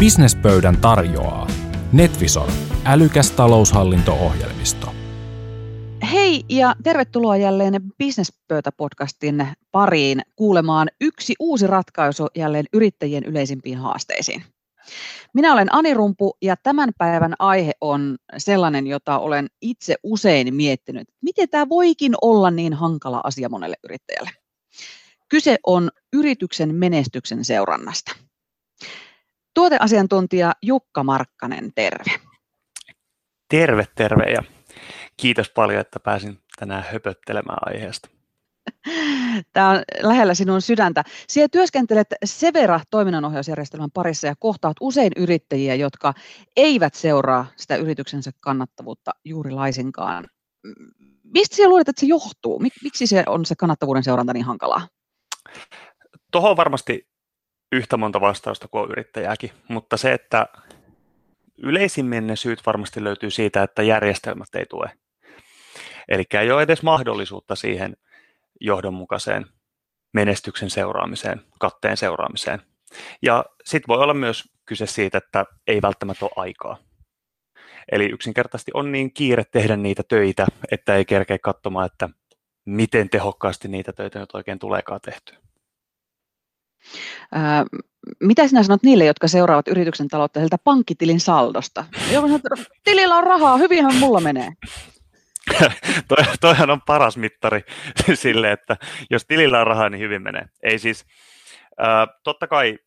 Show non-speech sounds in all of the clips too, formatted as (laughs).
Businesspöydän tarjoaa Netvisor, älykäs taloushallinto-ohjelmisto. Hei ja tervetuloa jälleen Businesspöytä-podcastin pariin kuulemaan yksi uusi ratkaisu jälleen yrittäjien yleisimpiin haasteisiin. Minä olen Ani Rumpu ja tämän päivän aihe on sellainen, jota olen itse usein miettinyt. Miten tämä voikin olla niin hankala asia monelle yrittäjälle? Kyse on yrityksen menestyksen seurannasta. Tuoteasiantuntija Jukka Markkanen, terve. Terve, terve ja kiitos paljon, että pääsin tänään höpöttelemään aiheesta. (laughs) Tämä on lähellä sinun sydäntä. Siellä työskentelet Severa toiminnanohjausjärjestelmän parissa ja kohtaat usein yrittäjiä, jotka eivät seuraa sitä yrityksensä kannattavuutta juuri laisinkaan. Mistä sinä luulet, että se johtuu? Miksi se on se kannattavuuden seuranta niin hankalaa? Tuohon varmasti yhtä monta vastausta kuin on yrittäjääkin, mutta se, että yleisimmin ne syyt varmasti löytyy siitä, että järjestelmät ei tue. Eli ei ole edes mahdollisuutta siihen johdonmukaiseen menestyksen seuraamiseen, katteen seuraamiseen. Ja sitten voi olla myös kyse siitä, että ei välttämättä ole aikaa. Eli yksinkertaisesti on niin kiire tehdä niitä töitä, että ei kerkeä katsomaan, että miten tehokkaasti niitä töitä nyt oikein tuleekaan tehtyä. Mitä sinä sanot niille, jotka seuraavat yrityksen taloutta sieltä pankkitilin saldosta? Joku sanoo, että tilillä on rahaa, hyvinhän mulla menee. (laughs) Toi, toihan on paras mittari (laughs) sille, että jos tilillä on rahaa, niin hyvin menee. Ei siis, totta kai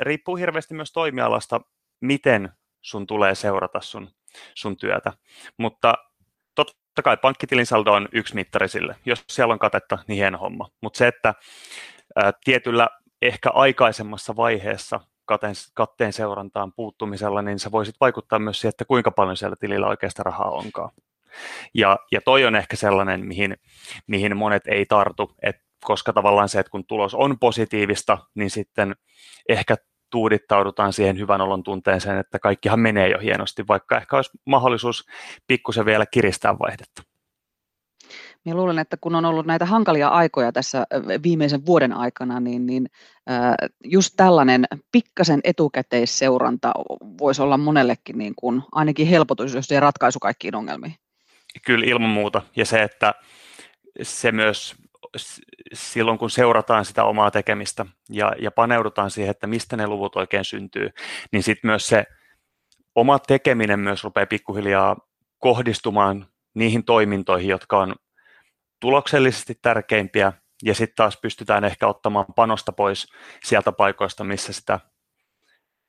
riippuu hirveästi myös toimialasta, miten sun tulee seurata sun, sun työtä. Mutta totta kai pankkitilin saldo on yksi mittari sille. Jos siellä on katetta, niin hieno homma. Mutta se, että ää, tietyllä ehkä aikaisemmassa vaiheessa katteen, katteen seurantaan puuttumisella, niin se voisit vaikuttaa myös siihen, että kuinka paljon siellä tilillä oikeasta rahaa onkaan. Ja, ja toi on ehkä sellainen, mihin, mihin monet ei tartu, et koska tavallaan se, että kun tulos on positiivista, niin sitten ehkä tuudittaudutaan siihen hyvän olon tunteeseen, että kaikkihan menee jo hienosti, vaikka ehkä olisi mahdollisuus pikkusen vielä kiristää vaihdetta. Minä luulen, että kun on ollut näitä hankalia aikoja tässä viimeisen vuoden aikana, niin, niin just tällainen pikkasen etukäteisseuranta voisi olla monellekin niin kuin ainakin helpotus, jos se ratkaisu kaikkiin ongelmiin. Kyllä ilman muuta. Ja se, että se myös silloin, kun seurataan sitä omaa tekemistä ja, ja paneudutaan siihen, että mistä ne luvut oikein syntyy, niin sitten myös se oma tekeminen myös rupeaa pikkuhiljaa kohdistumaan niihin toimintoihin, jotka on tuloksellisesti tärkeimpiä, ja sitten taas pystytään ehkä ottamaan panosta pois sieltä paikoista, missä sitä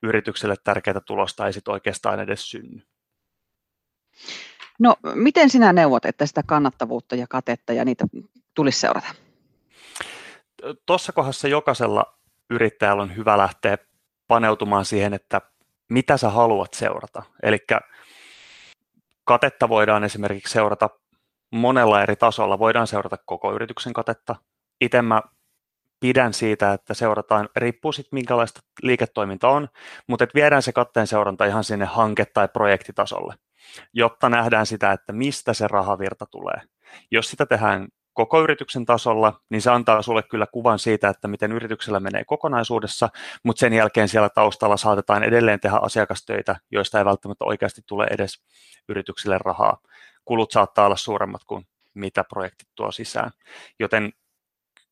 yritykselle tärkeää tulosta ei sitten oikeastaan edes synny. No, miten sinä neuvot, että sitä kannattavuutta ja katetta ja niitä tulisi seurata? Tuossa kohdassa jokaisella yrittäjällä on hyvä lähteä paneutumaan siihen, että mitä sä haluat seurata. Eli katetta voidaan esimerkiksi seurata monella eri tasolla. Voidaan seurata koko yrityksen katetta. Itse mä pidän siitä, että seurataan, riippuu sitten minkälaista liiketoiminta on, mutta että viedään se katteen seuranta ihan sinne hanke- tai projektitasolle, jotta nähdään sitä, että mistä se rahavirta tulee. Jos sitä tehdään koko yrityksen tasolla, niin se antaa sulle kyllä kuvan siitä, että miten yrityksellä menee kokonaisuudessa, mutta sen jälkeen siellä taustalla saatetaan edelleen tehdä asiakastöitä, joista ei välttämättä oikeasti tule edes yritykselle rahaa. Kulut saattaa olla suuremmat kuin mitä projektit tuo sisään. Joten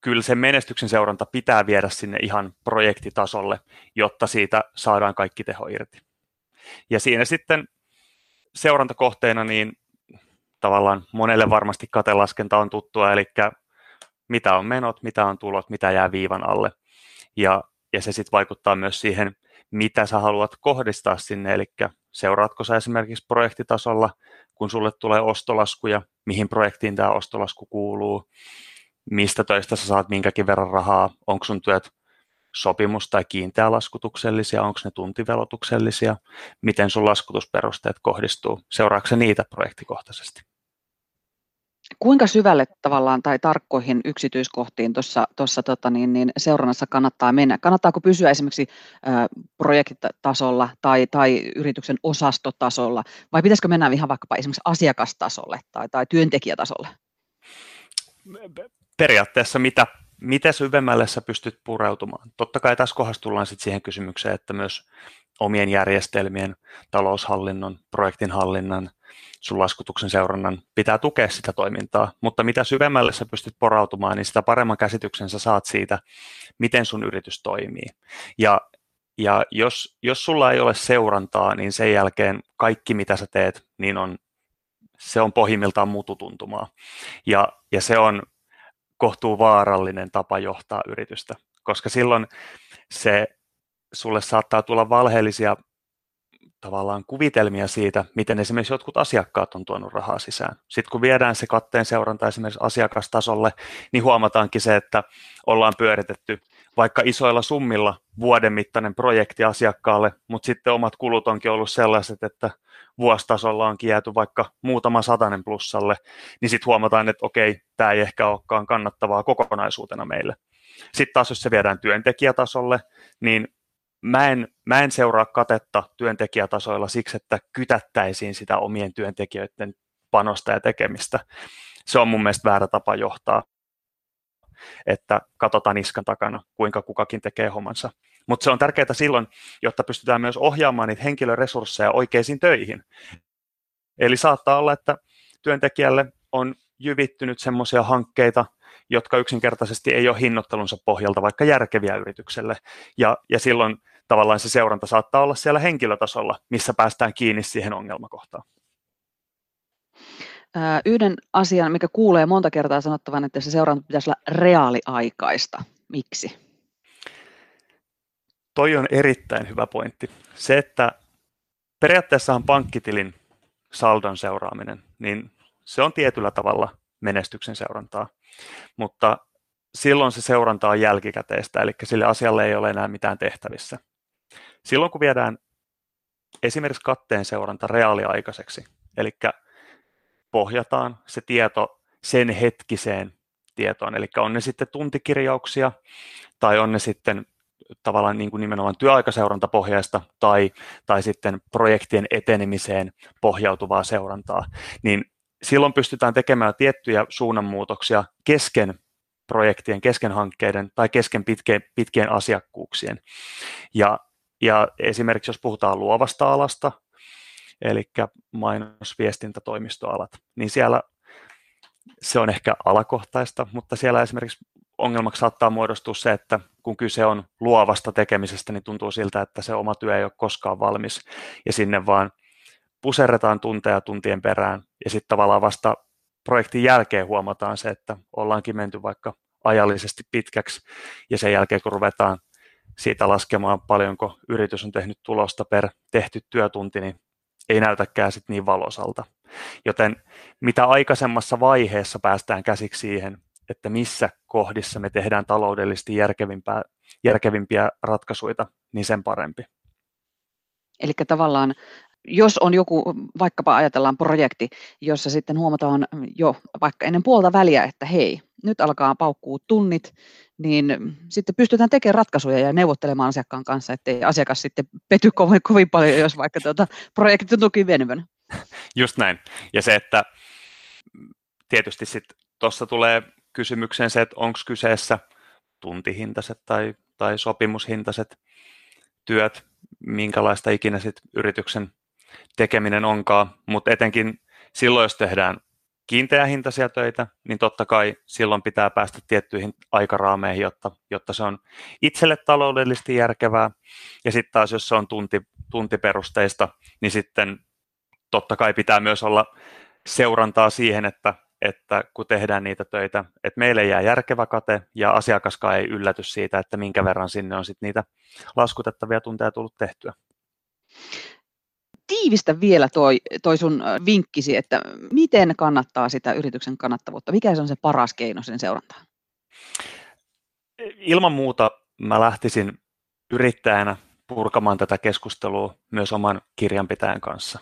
kyllä se menestyksen seuranta pitää viedä sinne ihan projektitasolle, jotta siitä saadaan kaikki teho irti. Ja siinä sitten seurantakohteena niin tavallaan monelle varmasti katelaskenta on tuttua, eli mitä on menot, mitä on tulot, mitä jää viivan alle. Ja, ja se sitten vaikuttaa myös siihen, mitä sä haluat kohdistaa sinne, eli seuraatko sä esimerkiksi projektitasolla, kun sulle tulee ostolaskuja, mihin projektiin tämä ostolasku kuuluu, mistä töistä sä saat minkäkin verran rahaa, onko sun työt sopimus- tai kiinteälaskutuksellisia, onko ne tuntivelotuksellisia, miten sun laskutusperusteet kohdistuu, seuraako niitä projektikohtaisesti? Kuinka syvälle tavallaan tai tarkkoihin yksityiskohtiin tuossa tota niin, niin seurannassa kannattaa mennä? Kannattaako pysyä esimerkiksi ä, projektitasolla tai, tai yrityksen osastotasolla vai pitäisikö mennä ihan vaikkapa esimerkiksi asiakastasolle tai, tai työntekijätasolle? Periaatteessa mitä, mitä syvemmälle sä pystyt pureutumaan. Totta kai tässä kohdassa tullaan sitten siihen kysymykseen, että myös omien järjestelmien, taloushallinnon, projektinhallinnan, sun laskutuksen seurannan pitää tukea sitä toimintaa, mutta mitä syvemmälle sä pystyt porautumaan, niin sitä paremman käsityksen sä saat siitä, miten sun yritys toimii. Ja, ja jos, jos sulla ei ole seurantaa, niin sen jälkeen kaikki mitä sä teet, niin on, se on pohjimmiltaan mututuntumaa. Ja, ja se on kohtuu vaarallinen tapa johtaa yritystä, koska silloin se sulle saattaa tulla valheellisia tavallaan kuvitelmia siitä, miten esimerkiksi jotkut asiakkaat on tuonut rahaa sisään. Sitten kun viedään se katteen seuranta esimerkiksi asiakastasolle, niin huomataankin se, että ollaan pyöritetty vaikka isoilla summilla vuoden mittainen projekti asiakkaalle, mutta sitten omat kulut onkin ollut sellaiset, että vuositasolla onkin jääty vaikka muutama satanen plussalle, niin sitten huomataan, että okei, tämä ei ehkä olekaan kannattavaa kokonaisuutena meille. Sitten taas jos se viedään työntekijätasolle, niin mä en, mä en seuraa katetta työntekijätasoilla siksi, että kytättäisiin sitä omien työntekijöiden panosta ja tekemistä. Se on mun mielestä väärä tapa johtaa, että katsotaan niskan takana, kuinka kukakin tekee hommansa. Mutta se on tärkeää silloin, jotta pystytään myös ohjaamaan niitä henkilöresursseja oikeisiin töihin. Eli saattaa olla, että työntekijälle on jyvittynyt semmoisia hankkeita, jotka yksinkertaisesti ei ole hinnoittelunsa pohjalta vaikka järkeviä yritykselle. Ja, ja silloin tavallaan se seuranta saattaa olla siellä henkilötasolla, missä päästään kiinni siihen ongelmakohtaan. Yhden asian, mikä kuulee monta kertaa sanottavan, että se seuranta pitäisi olla reaaliaikaista. Miksi? Toi on erittäin hyvä pointti. Se, että periaatteessahan pankkitilin saldon seuraaminen, niin se on tietyllä tavalla menestyksen seurantaa, mutta silloin se seuranta on jälkikäteistä, eli sille asialle ei ole enää mitään tehtävissä. Silloin kun viedään esimerkiksi katteen seuranta reaaliaikaiseksi, eli pohjataan se tieto sen hetkiseen tietoon, eli on ne sitten tuntikirjauksia tai on ne sitten tavallaan niin kuin nimenomaan työaikaseurantapohjaista tai, tai sitten projektien etenemiseen pohjautuvaa seurantaa, niin silloin pystytään tekemään tiettyjä suunnanmuutoksia kesken projektien, kesken hankkeiden tai kesken pitkien, pitkien asiakkuuksien. Ja ja esimerkiksi jos puhutaan luovasta alasta, eli mainos, viestintä, toimistoalat, niin siellä se on ehkä alakohtaista, mutta siellä esimerkiksi ongelmaksi saattaa muodostua se, että kun kyse on luovasta tekemisestä, niin tuntuu siltä, että se oma työ ei ole koskaan valmis. Ja sinne vaan puserretaan tunteja tuntien perään ja sitten tavallaan vasta projektin jälkeen huomataan se, että ollaankin menty vaikka ajallisesti pitkäksi ja sen jälkeen kun ruvetaan siitä laskemaan paljonko yritys on tehnyt tulosta per tehty työtunti, niin ei näytäkään sit niin valosalta. Joten mitä aikaisemmassa vaiheessa päästään käsiksi siihen, että missä kohdissa me tehdään taloudellisesti järkevimpiä ratkaisuja, niin sen parempi. Eli tavallaan jos on joku, vaikkapa ajatellaan projekti, jossa sitten huomataan jo vaikka ennen puolta väliä, että hei, nyt alkaa paukkuu tunnit, niin sitten pystytään tekemään ratkaisuja ja neuvottelemaan asiakkaan kanssa, ettei asiakas sitten pety kovin, kovin paljon, jos vaikka tuota projekti tuntuukin venyvän. Just näin. Ja se, että tietysti sitten tuossa tulee kysymykseen se, että onko kyseessä tuntihintaiset tai, tai sopimushintaiset työt, minkälaista ikinä sit yrityksen tekeminen onkaan, mutta etenkin silloin, jos tehdään kiinteähintaisia töitä, niin totta kai silloin pitää päästä tiettyihin aikaraameihin, jotta, jotta se on itselle taloudellisesti järkevää. Ja sitten taas, jos se on tunti, tuntiperusteista, niin sitten totta kai pitää myös olla seurantaa siihen, että, että kun tehdään niitä töitä, että meille jää järkevä kate ja asiakaskaan ei ylläty siitä, että minkä verran sinne on sitten niitä laskutettavia tunteja tullut tehtyä tiivistä vielä toi, toi sun vinkkisi, että miten kannattaa sitä yrityksen kannattavuutta? Mikä se on se paras keino sen seurantaan? Ilman muuta mä lähtisin yrittäjänä purkamaan tätä keskustelua myös oman kirjanpitäjän kanssa.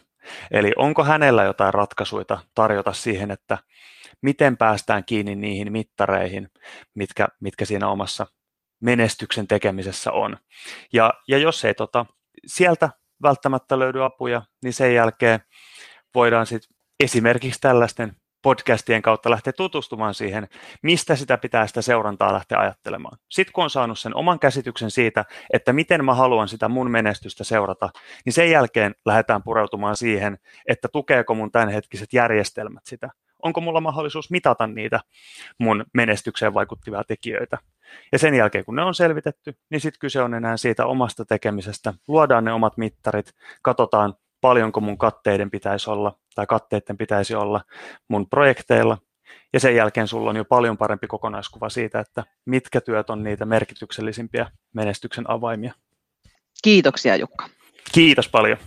Eli onko hänellä jotain ratkaisuja tarjota siihen, että miten päästään kiinni niihin mittareihin, mitkä, mitkä siinä omassa menestyksen tekemisessä on. Ja, ja jos ei tota, sieltä välttämättä löydy apuja, niin sen jälkeen voidaan sitten esimerkiksi tällaisten podcastien kautta lähteä tutustumaan siihen, mistä sitä pitää sitä seurantaa lähteä ajattelemaan. Sitten kun on saanut sen oman käsityksen siitä, että miten mä haluan sitä mun menestystä seurata, niin sen jälkeen lähdetään pureutumaan siihen, että tukeeko mun tämänhetkiset järjestelmät sitä. Onko mulla mahdollisuus mitata niitä mun menestykseen vaikuttavia tekijöitä. Ja sen jälkeen, kun ne on selvitetty, niin sitten kyse on enää siitä omasta tekemisestä. Luodaan ne omat mittarit, katsotaan, paljonko mun katteiden pitäisi olla tai katteiden pitäisi olla mun projekteilla. Ja sen jälkeen sulla on jo paljon parempi kokonaiskuva siitä, että mitkä työt on niitä merkityksellisimpiä menestyksen avaimia. Kiitoksia Jukka. Kiitos paljon.